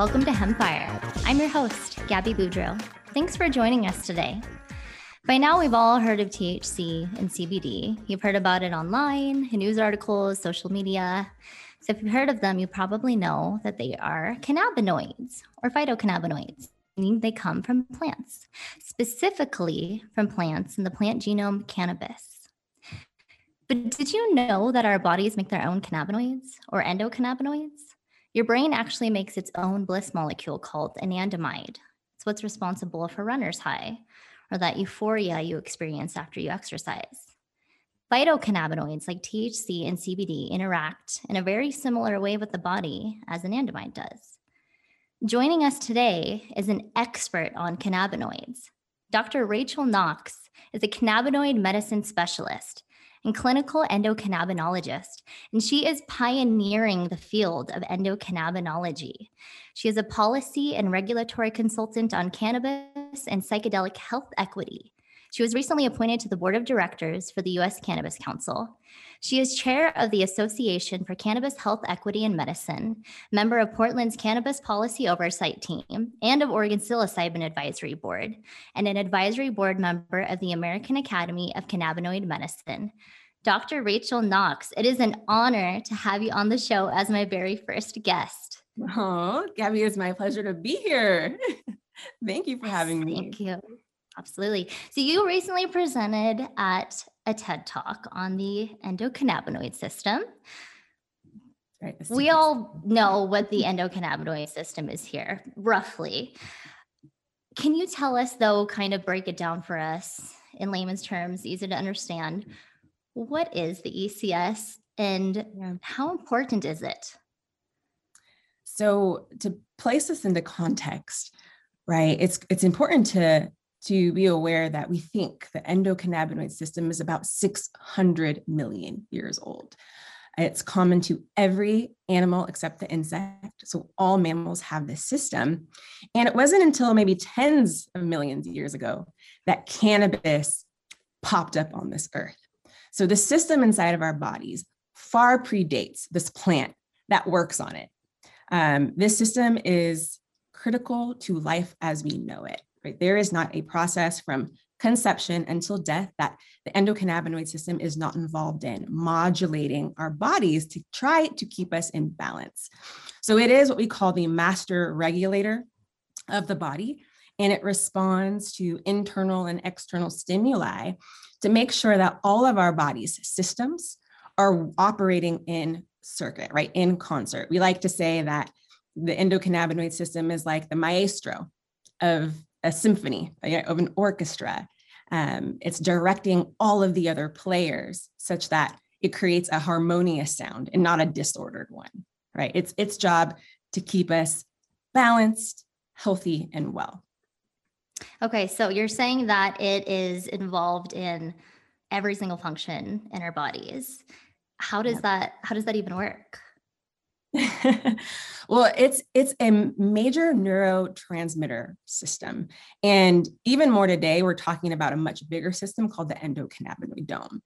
Welcome to Hempire. I'm your host, Gabby Boudreau. Thanks for joining us today. By now, we've all heard of THC and CBD. You've heard about it online, in news articles, social media. So, if you've heard of them, you probably know that they are cannabinoids or phytocannabinoids, meaning they come from plants, specifically from plants in the plant genome cannabis. But did you know that our bodies make their own cannabinoids or endocannabinoids? Your brain actually makes its own bliss molecule called anandamide. It's what's responsible for runner's high or that euphoria you experience after you exercise. Phytocannabinoids like THC and CBD interact in a very similar way with the body as anandamide does. Joining us today is an expert on cannabinoids. Dr. Rachel Knox is a cannabinoid medicine specialist and clinical endocannabinologist, and she is pioneering the field of endocannabinology. She is a policy and regulatory consultant on cannabis and psychedelic health equity. She was recently appointed to the board of directors for the U.S. Cannabis Council. She is chair of the Association for Cannabis Health Equity and Medicine, member of Portland's Cannabis Policy Oversight Team, and of Oregon Psilocybin Advisory Board, and an advisory board member of the American Academy of Cannabinoid Medicine. Dr. Rachel Knox, it is an honor to have you on the show as my very first guest. Oh, Gabby, it's my pleasure to be here. Thank you for having me. Thank you. Absolutely. So you recently presented at a TED Talk on the endocannabinoid system. Right, we all mm-hmm. know what the endocannabinoid system is here, roughly. Can you tell us, though, kind of break it down for us in layman's terms, easy to understand? What is the ECS and yeah. how important is it? So, to place this into context, right, it's it's important to to be aware that we think the endocannabinoid system is about 600 million years old. It's common to every animal except the insect. So all mammals have this system. And it wasn't until maybe tens of millions of years ago that cannabis popped up on this earth. So the system inside of our bodies far predates this plant that works on it. Um, this system is critical to life as we know it right? There is not a process from conception until death that the endocannabinoid system is not involved in modulating our bodies to try to keep us in balance. So it is what we call the master regulator of the body, and it responds to internal and external stimuli to make sure that all of our body's systems are operating in circuit, right? In concert. We like to say that the endocannabinoid system is like the maestro of a symphony of an orchestra. Um, it's directing all of the other players such that it creates a harmonious sound and not a disordered one, right? It's its job to keep us balanced, healthy, and well. Okay, so you're saying that it is involved in every single function in our bodies. How does that how does that even work? well, it's it's a major neurotransmitter system. And even more today, we're talking about a much bigger system called the endocannabinoidome.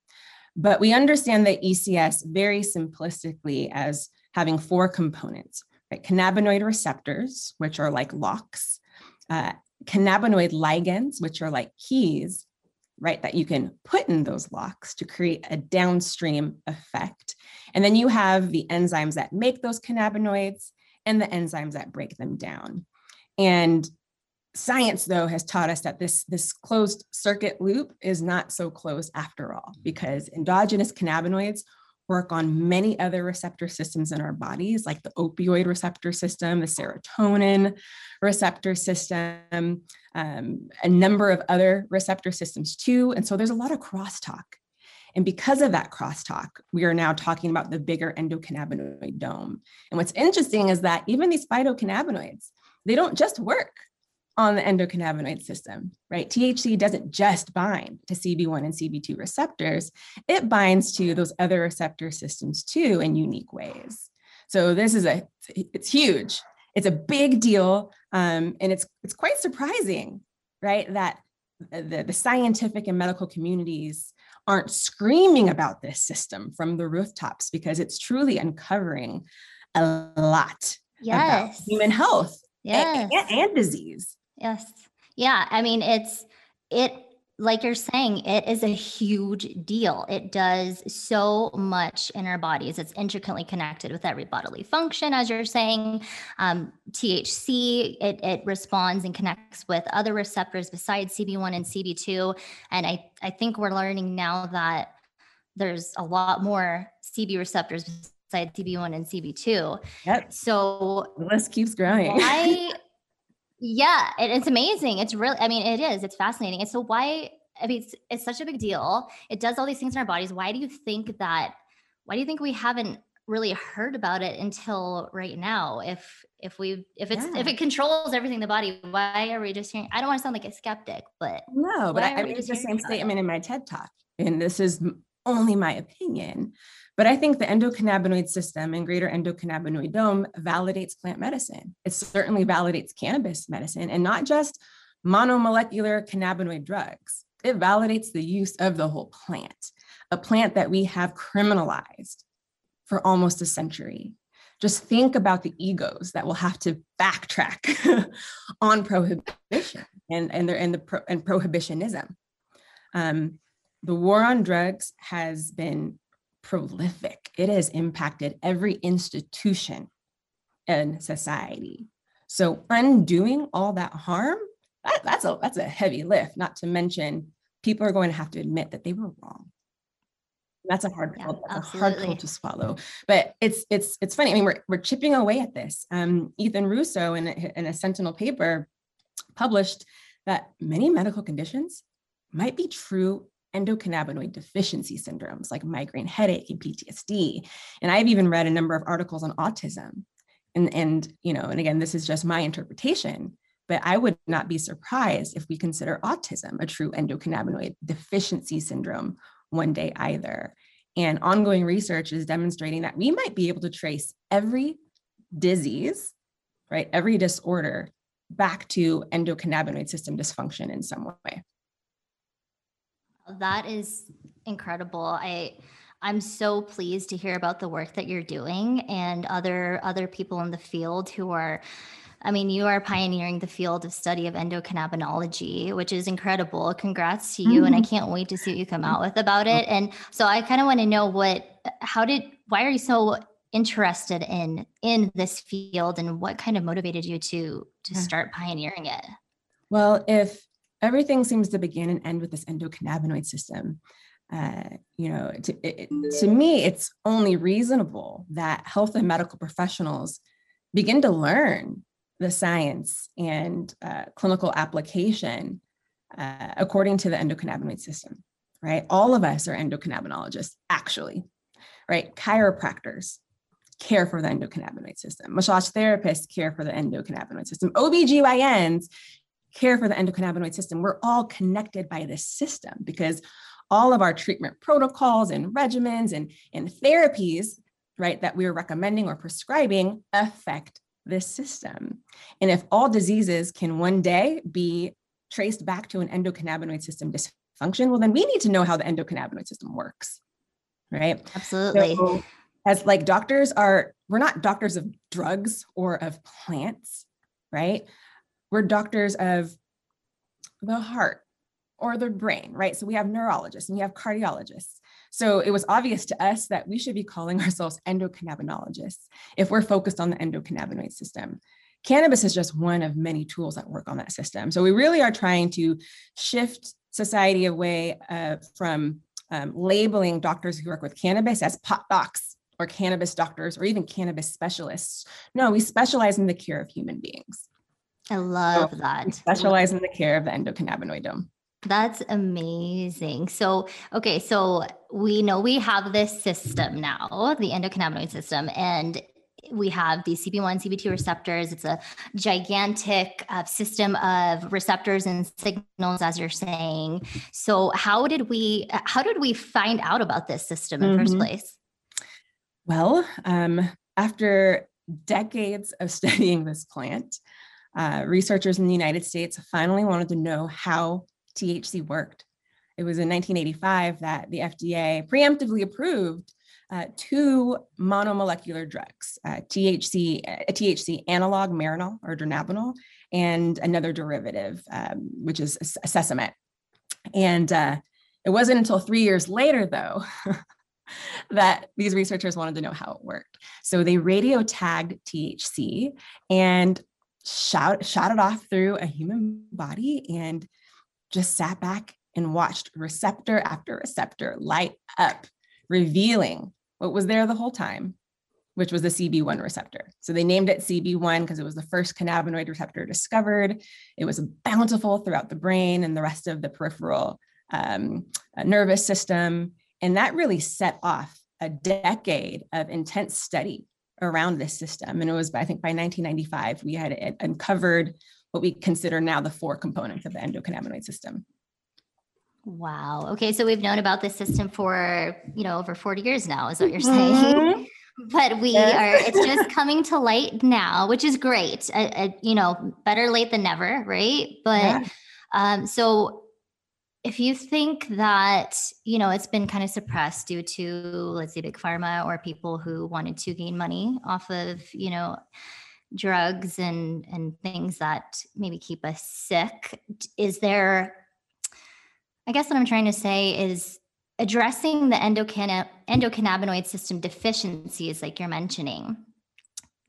But we understand the ECS very simplistically as having four components, right? Cannabinoid receptors, which are like locks, uh, cannabinoid ligands, which are like keys, right, that you can put in those locks to create a downstream effect. And then you have the enzymes that make those cannabinoids and the enzymes that break them down. And science though has taught us that this this closed circuit loop is not so close after all because endogenous cannabinoids work on many other receptor systems in our bodies, like the opioid receptor system, the serotonin receptor system, um, a number of other receptor systems too. And so there's a lot of crosstalk. And because of that crosstalk, we are now talking about the bigger endocannabinoidome. And what's interesting is that even these phytocannabinoids, they don't just work on the endocannabinoid system, right? THC doesn't just bind to CB1 and CB2 receptors, it binds to those other receptor systems too in unique ways. So this is a, it's huge. It's a big deal. Um, and it's, it's quite surprising, right? That the, the scientific and medical communities aren't screaming about this system from the rooftops because it's truly uncovering a lot about human health Yes. and, and disease. Yes. Yeah. I mean, it's, it, like you're saying, it is a huge deal. It does so much in our bodies. It's intricately connected with every bodily function, as you're saying. Um, THC, it, it responds and connects with other receptors besides CB1 and CB2. And I, I think we're learning now that there's a lot more CB receptors besides CB1 and CB2. Yep, So the list keeps growing. why yeah it, it's amazing it's really i mean it is it's fascinating and so why i mean it's, it's such a big deal it does all these things in our bodies why do you think that why do you think we haven't really heard about it until right now if if we if it's if it controls everything in the body why are we just hearing i don't want to sound like a skeptic but No, but I, I made the same it? statement in my TED talk, and this is only my opinion. But I think the endocannabinoid system and greater endocannabinoidome validates plant medicine. It certainly validates cannabis medicine and not just monomolecular cannabinoid drugs. It validates the use of the whole plant, a plant that we have criminalized for almost a century. Just think about the egos that will have to backtrack on prohibition and and and the and prohibitionism. Um, the war on drugs has been prolific. It has impacted every institution in society. So undoing all that harm, that, that's a that's a heavy lift. Not to mention, people are going to have to admit that they were wrong. That's a hard Yeah, pill. That's a hard pill to swallow. But it's it's it's funny. I mean, we're we're chipping away at this. Um, Ethan Russo in a, in a Sentinel paper published that many medical conditions might be true endocannabinoid deficiency syndromes like migraine headache and PTSD. And I've even read a number of articles on autism. And, and you know, and again, this is just my interpretation, but I would not be surprised if we consider autism a true endocannabinoid deficiency syndrome one day either. And ongoing research is demonstrating that we might be able to trace every disease, right, every disorder back to endocannabinoid system dysfunction in some way. That is incredible. I I'm so pleased to hear about the work that you're doing and other other people in the field who are I mean, you are pioneering the field of study of endocannabinology, which is incredible. Congrats to you. And I mm-hmm. can't wait to see what you come out with about it. And so I kind of want to know what, how did, why are you so interested in, in this field and what kind of motivated you to, to start pioneering it? Well, if everything seems to begin and end with this endocannabinoid system, uh, you know, to, it, to me, it's only reasonable that health and medical professionals begin to learn the science and uh, clinical application uh, according to the endocannabinoid system, right? All of us are endocannabinologists, actually, right? Chiropractors care for the endocannabinoid system. Massage therapists care for the endocannabinoid system. OBGYNs care for the endocannabinoid system. We're all connected by this system because all of our treatment protocols and regimens and, and therapies, right, that we're recommending or prescribing affect this system. And if all diseases can one day be traced back to an endocannabinoid system dysfunction, well, then we need to know how the endocannabinoid system works, right? Absolutely. So, as like doctors are, we're not doctors of drugs or of plants, right? We're doctors of the heart or the brain, right? So we have neurologists and we have cardiologists. So it was obvious to us that we should be calling ourselves endocannabinologists if we're focused on the endocannabinoid system. Cannabis is just one of many tools that work on that system. So we really are trying to shift society away uh, from um, labeling doctors who work with cannabis as pot docs or cannabis doctors or even cannabis specialists. No, we specialize in the care of human beings. I love we that. specialize in the care of the endocannabinoidome. That's amazing. So, okay, so we know we have this system now, the endocannabinoid system, and we have the CB1, CB2 receptors. It's a gigantic uh, system of receptors and signals, as you're saying. So, how did we how did we find out about this system in the first place? Well, um, after decades of studying this plant, uh, researchers in the United States finally wanted to know how THC worked. It was in 1985 that the FDA preemptively approved uh, two monomolecular drugs, uh, THC, a THC analog Marinol or dronabinol, and another derivative, um, which is Cesamet. And uh, it wasn't until three years later, though, that these researchers wanted to know how it worked. So they radio tagged THC and shot it off through a human body and just sat back and watched receptor after receptor light up, revealing what was there the whole time, which was the CB1 receptor. So they named it CB1 because it was the first cannabinoid receptor discovered. It was bountiful throughout the brain and the rest of the peripheral um, uh, nervous system. And that really set off a decade of intense study around this system. And it was, I think, by 1995, we had uncovered what we consider now the four components of the endocannabinoid system. Wow. Okay. So we've known about this system for, you know, over 40 years now, is what you're saying. Mm-hmm. but we yes. are, it's just coming to light now, which is great. Uh, uh, you know, better late than never. Right. But, yeah. um, so if you think that, you know, it's been kind of suppressed due to, let's say, big pharma or people who wanted to gain money off of, you know, drugs and and things that maybe keep us sick is there I guess what I'm trying to say is addressing the endocannabinoid system deficiencies, like you're mentioning.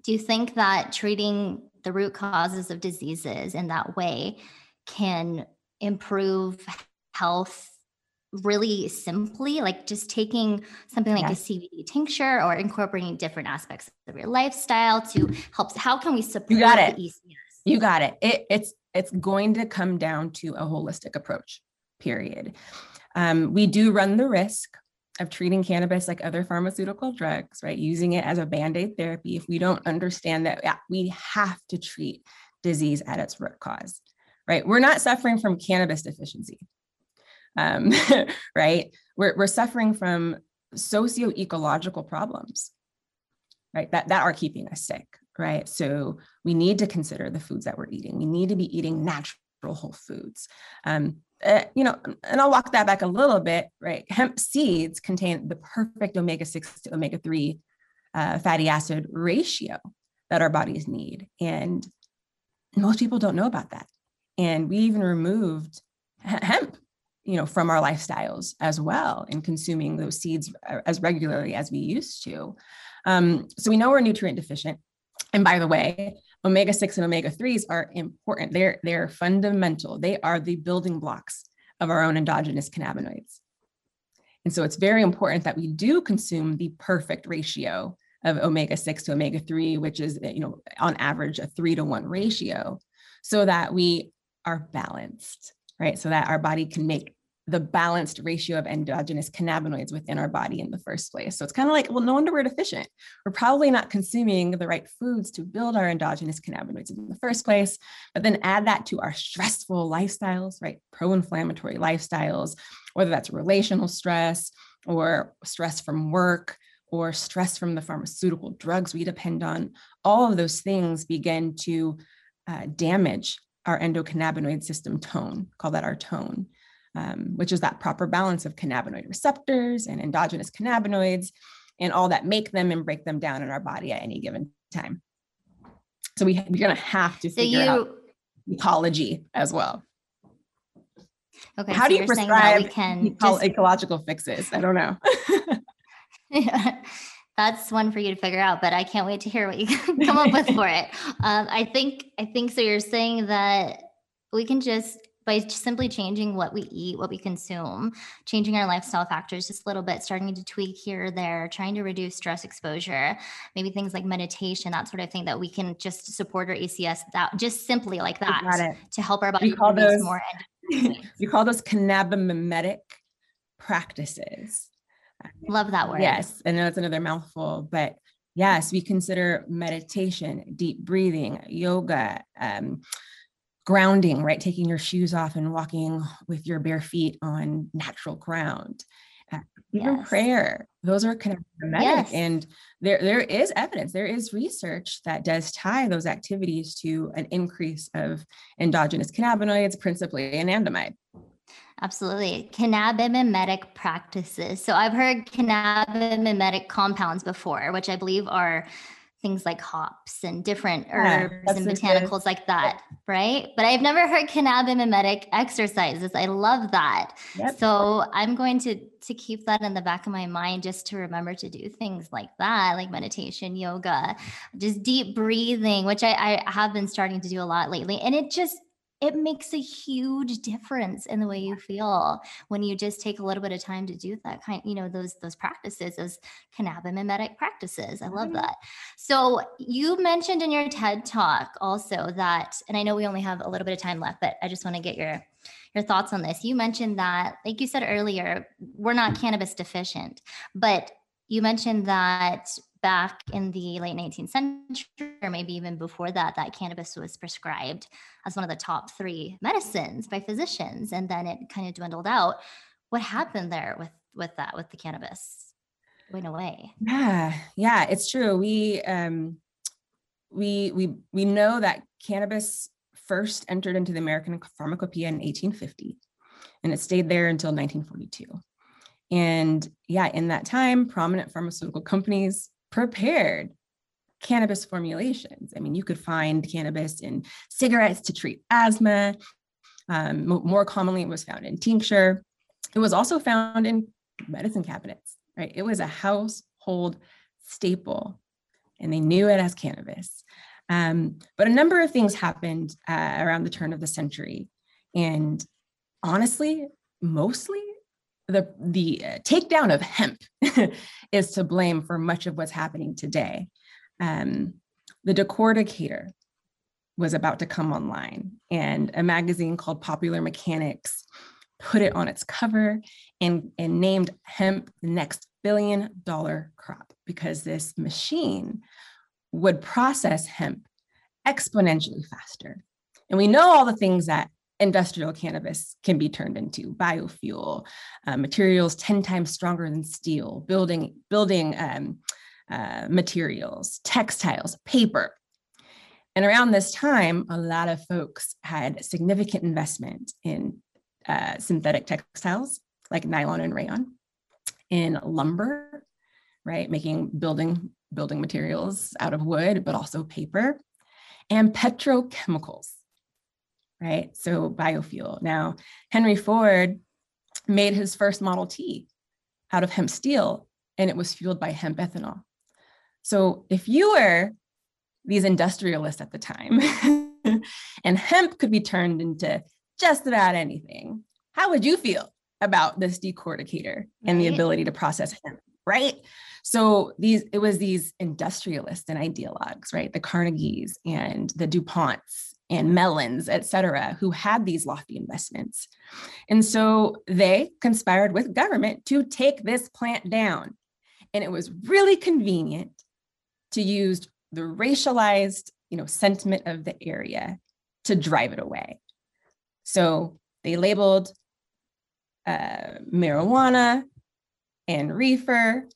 Do you think that treating the root causes of diseases in that way can improve health really simply like just taking something like yes. a CBD tincture or incorporating different aspects of your lifestyle to help how can we support you got it you got it. it it's it's going to come down to a holistic approach period. Um, we do run the risk of treating cannabis like other pharmaceutical drugs, right? Using it as a band aid therapy if we don't understand that yeah, we have to treat disease at its root cause, right? We're not suffering from cannabis deficiency, um, right? We're, we're suffering from socio-ecological problems, right? That, that are keeping us sick, right? So we need to consider the foods that we're eating. We need to be eating natural whole foods. Um, uh, you know, and I'll walk that back a little bit, right? Hemp seeds contain the perfect omega 6 to omega 3 uh, fatty acid ratio that our bodies need. And most people don't know about that. And we even removed hemp, you know, from our lifestyles as well in consuming those seeds uh, as regularly as we used to. Um, so we know we're nutrient deficient. And by the way, omega 6 and omega 3s are important. They're, they're fundamental. They are the building blocks of our own endogenous cannabinoids. And so it's very important that we do consume the perfect ratio of omega 6 to omega 3, which is, you know, on average a three to one ratio, so that we are balanced, right? So that our body can make the balanced ratio of endogenous cannabinoids within our body in the first place. So it's kind of like, well, no wonder we're deficient. We're probably not consuming the right foods to build our endogenous cannabinoids in the first place. But then add that to our stressful lifestyles, right? Pro inflammatory lifestyles, whether that's relational stress or stress from work or stress from the pharmaceutical drugs we depend on. All of those things begin to uh, damage our endocannabinoid system tone, call that our tone um, which is that proper balance of cannabinoid receptors and endogenous cannabinoids and all that make them and break them down in our body at any given time. So we, we're going to have to figure so you, out ecology as well. Okay. How so do you prescribe we can eco- just... ecological fixes? I don't know. yeah, that's one for you to figure out, but I can't wait to hear what you come up with for it. Um, I think I think so. You're saying that we can just by simply changing what we eat, what we consume, changing our lifestyle factors just a little bit, starting to tweak here or there, trying to reduce stress exposure, maybe things like meditation, that sort of thing that we can just support our ECS that just simply like that to help our body call those, more. you call those cannabimimetic practices. Love that word. Yes. I know it's another mouthful, but yes, we consider meditation, deep breathing, yoga, um, grounding, right? Taking your shoes off and walking with your bare feet on natural ground. Uh, even yes. prayer, those are kind of yes. and there there is evidence, there is research that does tie those activities to an increase of endogenous cannabinoids, principally anandamide. Absolutely. Cannabimimetic practices. So I've heard cannabimimetic compounds before, which I believe are things like hops and different Yeah, herbs and substances. botanicals like that, right? But I've never heard cannabimimetic exercises. I love that. Yep. So I'm going to to keep that in the back of my mind just to remember to do things like that, like meditation, yoga, just deep breathing, which I, I have been starting to do a lot lately. And it just it makes a huge difference in the way you feel when you just take a little bit of time to do that kind, you know, those those practices, those cannabimimetic practices. I love Mhm. that. So you mentioned in your TED talk also that, and I know we only have a little bit of time left, but I just want to get your your thoughts on this. You mentioned that, like you said earlier, we're not cannabis deficient, but you mentioned that back in the late 19th century, or maybe even before that, that cannabis was prescribed as one of the top three medicines by physicians, and then it kind of dwindled out. What happened there with with that, with the cannabis? Went away. Yeah, yeah, it's true. We um we we we know that cannabis first entered into the American Pharmacopoeia in 1850 and it stayed there until 1942. And yeah, in that time, prominent pharmaceutical companies prepared cannabis formulations. I mean, you could find cannabis in cigarettes to treat asthma. Um, more commonly, it was found in tincture. It was also found in medicine cabinets, right? It was a household staple, and they knew it as cannabis. Um, but a number of things happened uh, around the turn of the century, and honestly, mostly the the uh, takedown of hemp is to blame for much of what's happening today. Um, the Decorticator was about to come online, and a magazine called Popular Mechanics put it on its cover and, and named hemp the next billion dollar crop because this machine would process hemp exponentially faster. And we know all the things that industrial cannabis can be turned into biofuel, uh, materials 10 times stronger than steel, building, building um, uh, materials, textiles, paper. And around this time, a lot of folks had significant investment in uh, synthetic textiles like nylon and rayon, in lumber, right, making building building materials out of wood, but also paper, and petrochemicals, right? So biofuel. Now, Henry Ford made his first Model T out of hemp steel, and it was fueled by hemp ethanol. So if you were these industrialists at the time, and hemp could be turned into just about anything, how would you feel about this decorticator and the ability to process hemp, right? So these it was these industrialists and ideologues, right? The Carnegies and the DuPonts and Mellons, et cetera, who had these lofty investments. And so they conspired with government to take this plant down. And it was really convenient to use the racialized, you know, sentiment of the area to drive it away. So they labeled uh, marijuana and reefer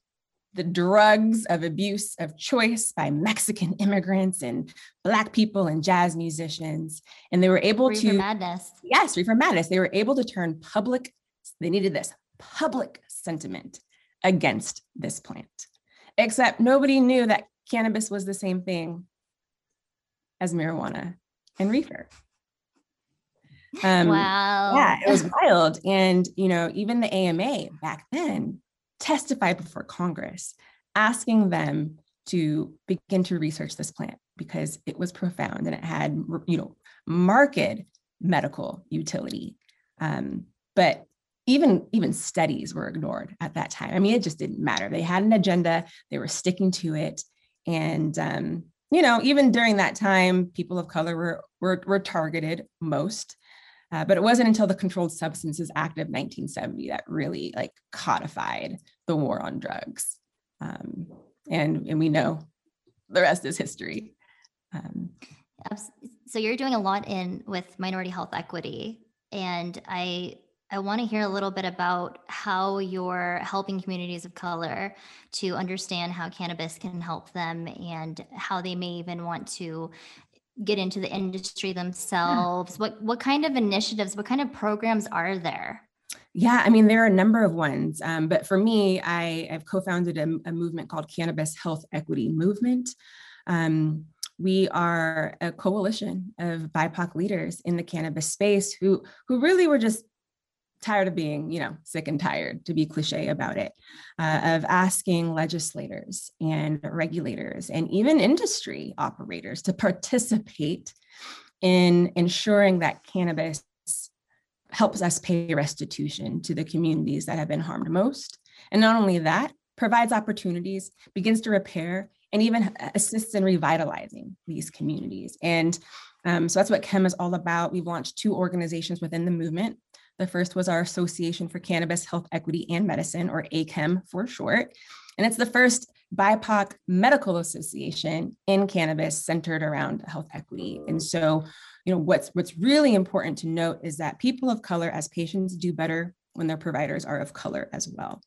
the drugs of abuse of choice by Mexican immigrants and Black people and jazz musicians. And they were able Reefer to, madness. yes, reefer madness. They were able to turn public, they needed this public sentiment against this plant. Except nobody knew that cannabis was the same thing as marijuana and reefer. Um, wow. yeah, it was wild. And, you know, even the AMA back then testified before Congress, asking them to begin to research this plant because it was profound and it had, you know, marked medical utility. Um, but even even studies were ignored at that time. I mean, it just didn't matter. They had an agenda. They were sticking to it, and um, you know, even during that time, people of color were were, were targeted most. Uh, but it wasn't until the Controlled Substances Act of 1970 that really like codified the war on drugs. Um, and, and we know the rest is history. Um, So you're doing a lot in with minority health equity, and I I want to hear a little bit about how you're helping communities of color to understand how cannabis can help them and how they may even want to get into the industry themselves. What what kind of initiatives, what kind of programs are there Yeah, I mean, there are a number of ones, um, but for me, I, have co-founded a, a, movement called Cannabis Health Equity Movement. Um, we are a coalition of BIPOC leaders in the cannabis space who, who really were just tired of being, you know, sick and tired, to be cliche about it, uh, of asking legislators and regulators and even industry operators to participate in ensuring that cannabis helps us pay restitution to the communities that have been harmed most. And not only that, provides opportunities, begins to repair, and even assists in revitalizing these communities. And um, so that's what Chem is all about. We've launched two organizations within the movement. The first was our Association for Cannabis Health Equity and Medicine, or ACHEM for short. And it's the first BIPOC medical association in cannabis centered around health equity. And so you know, what's what's really important to note is that people of color as patients do better when their providers are of color as well.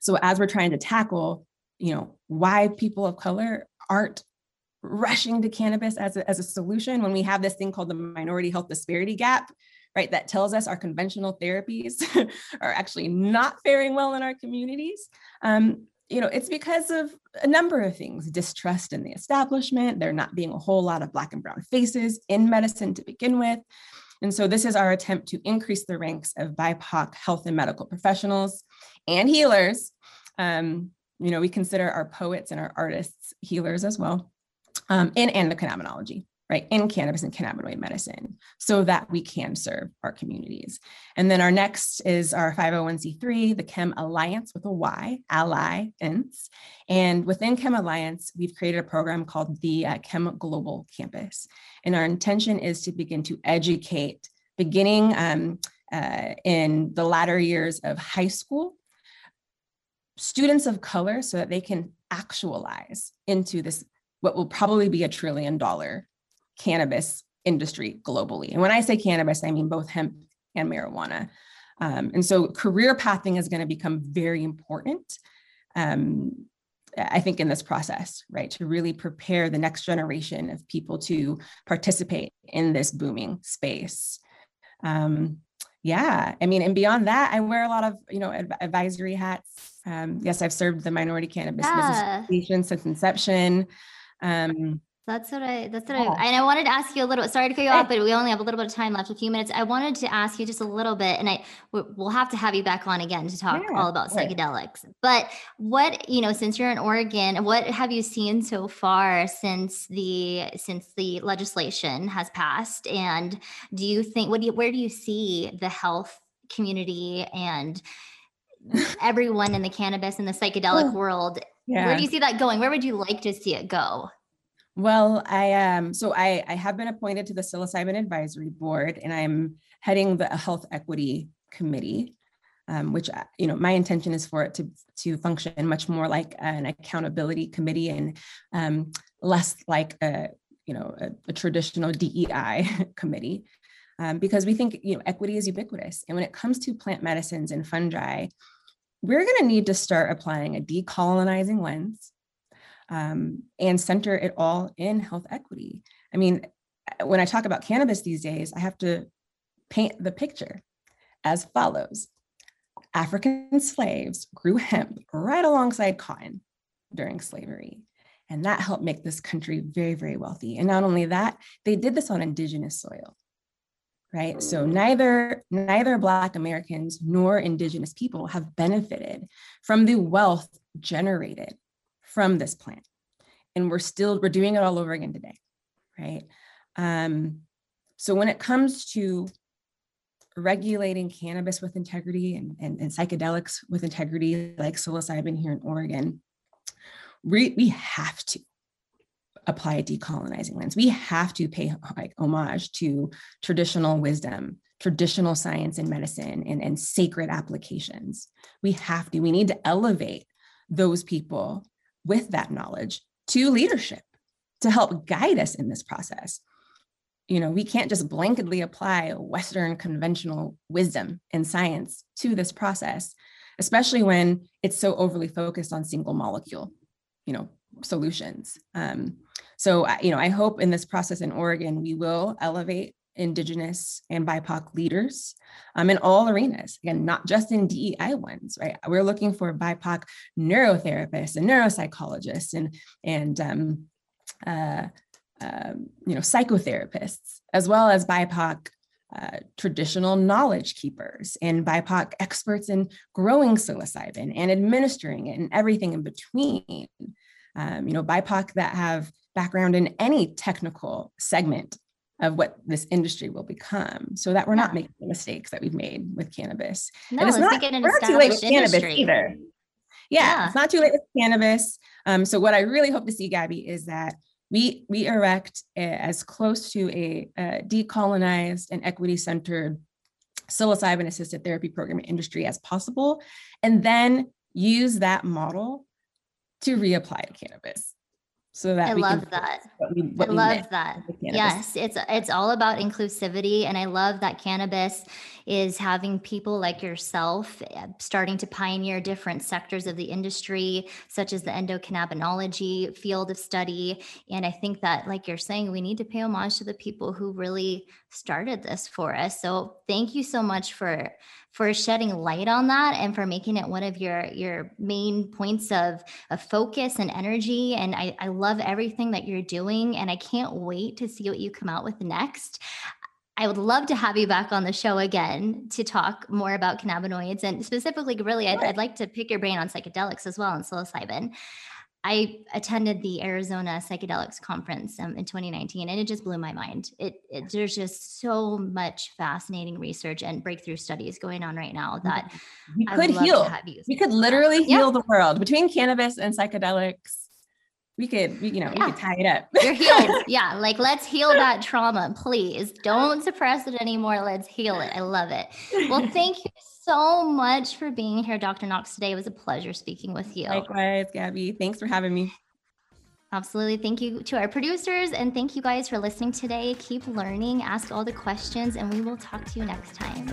So as we're trying to tackle, you know, why people of color aren't rushing to cannabis as a, as a solution when we have this thing called the minority health disparity gap, right? That tells us our conventional therapies are actually not faring well in our communities. Um, you know, it's because of a number of things distrust in the establishment, there not being a whole lot of Black and Brown faces in medicine to begin with. And so, this is our attempt to increase the ranks of BIPOC health and medical professionals and healers. Um, you know, we consider our poets and our artists healers as well, um, in endocannabinology right, in cannabis and cannabinoid medicine so that we can serve our communities. And then our next is our 501c3, the CHEM Allyance with a Y, Ally Alliance. And within CHEM Allyance, we've created a program called the uh, Chem Global Campus. And our intention is to begin to educate beginning um, uh, in the latter years of high school students of color so that they can actualize into this what will probably be a trillion dollar cannabis industry globally. And when I say cannabis, I mean both hemp and marijuana. Um, and so career pathing is going to become very important. Um, I think in this process, right, to really prepare the next generation of people to participate in this booming space. Um, yeah, I mean, and beyond that, I wear a lot of you know adv- advisory hats. Um, yes, I've served the Minority Cannabis yeah. Business Association since inception. Um, that's what I, that's what I, oh. and I wanted to ask you a little, sorry to cut you off, but we only have a little bit of time left, a few minutes. I wanted to ask you just a little bit, and I, we'll have to have you back on again to talk yeah, all about psychedelics. But what, you know, since you're in Oregon, what have you seen so far since the, since the legislation has passed? And do you think, what do you, where do you see the health community and everyone in the cannabis and the psychedelic oh. world? Yeah. Where do you see that going? Where would you like to see it go? Well, I am. Um, so I, I have been appointed to the psilocybin advisory board, and I'm heading the health equity committee, um, which uh, you know my intention is for it to to function much more like an accountability committee and um, less like a you know a, a traditional DEI committee, um, because we think you know equity is ubiquitous, and when it comes to plant medicines and fungi, we're going to need to start applying a decolonizing lens um, and center it all in health equity. I mean, when I talk about cannabis these days, I have to paint the picture as follows African slaves grew hemp right alongside cotton during slavery. And that helped make this country very, very wealthy. And not only that, they did this on indigenous soil. Right. So neither neither Black Americans nor indigenous people have benefited from the wealth generated from this plant. And we're still, we're doing it all over again today, right? Um, so when it comes to regulating cannabis with integrity and, and, and psychedelics with integrity, like psilocybin here in Oregon, we, we have to apply a decolonizing lens. We have to pay like homage to traditional wisdom, traditional science and medicine, and, and sacred applications. We have to, we need to elevate those people with that knowledge to leadership to help guide us in this process. You know, we can't just blanketly apply Western conventional wisdom and science to this process, especially when it's so overly focused on single molecule, you know, solutions. Um, so, you know, I hope in this process in Oregon, we will elevate Indigenous and BIPOC leaders um, in all arenas. Again, not just in DEI ones, right? We're looking for BIPOC neurotherapists and neuropsychologists and and um, uh, um, you know psychotherapists, as well as BIPOC uh, traditional knowledge keepers and BIPOC experts in growing psilocybin and administering it and everything in between. Um, you know, BIPOC that have background in any technical segment of what this industry will become so that we're yeah. not making the mistakes that we've made with cannabis. No, and it's not, an we're not too late with industry. cannabis either. Yeah, yeah, it's not too late with cannabis. Um, so what I really hope to see, Gabby, is that we we erect a, as close to a, a decolonized and equity centered psilocybin assisted therapy program industry as possible, and then use that model to reapply to cannabis so that I love that. What we, what I love that. Yes, it's it's all about inclusivity, and I love that cannabis is having people like yourself eh, starting to pioneer different sectors of the industry, such as the endocannabinology field of study. And I think that, like you're saying, we need to pay homage to the people who really started this for us. So thank you so much for for shedding light on that and for making it one of your your main points of, of focus and energy and I, I love everything that you're doing and i can't wait to see what you come out with next I would love to have you back on the show again to talk more about cannabinoids and specifically, really, I'd, I'd like to pick your brain on psychedelics as well and psilocybin. I attended the Arizona Psychedelics Conference um, in 2019, and it just blew my mind. It, it, there's just so much fascinating research and breakthrough studies going on right now that we could heal. We could literally yeah. heal the world between cannabis and psychedelics we could, you know, yeah. we could tie it up. You're healed. yeah. Like let's heal that trauma, please. Don't suppress it anymore. Let's heal it. I love it. Well, thank you so much for being here, Dr. Knox, today. It was a pleasure speaking with you. Likewise, Gabby. Thanks for having me. Absolutely. Thank you to our producers and thank you guys for listening today. Keep learning, ask all the questions, and we will talk to you next time.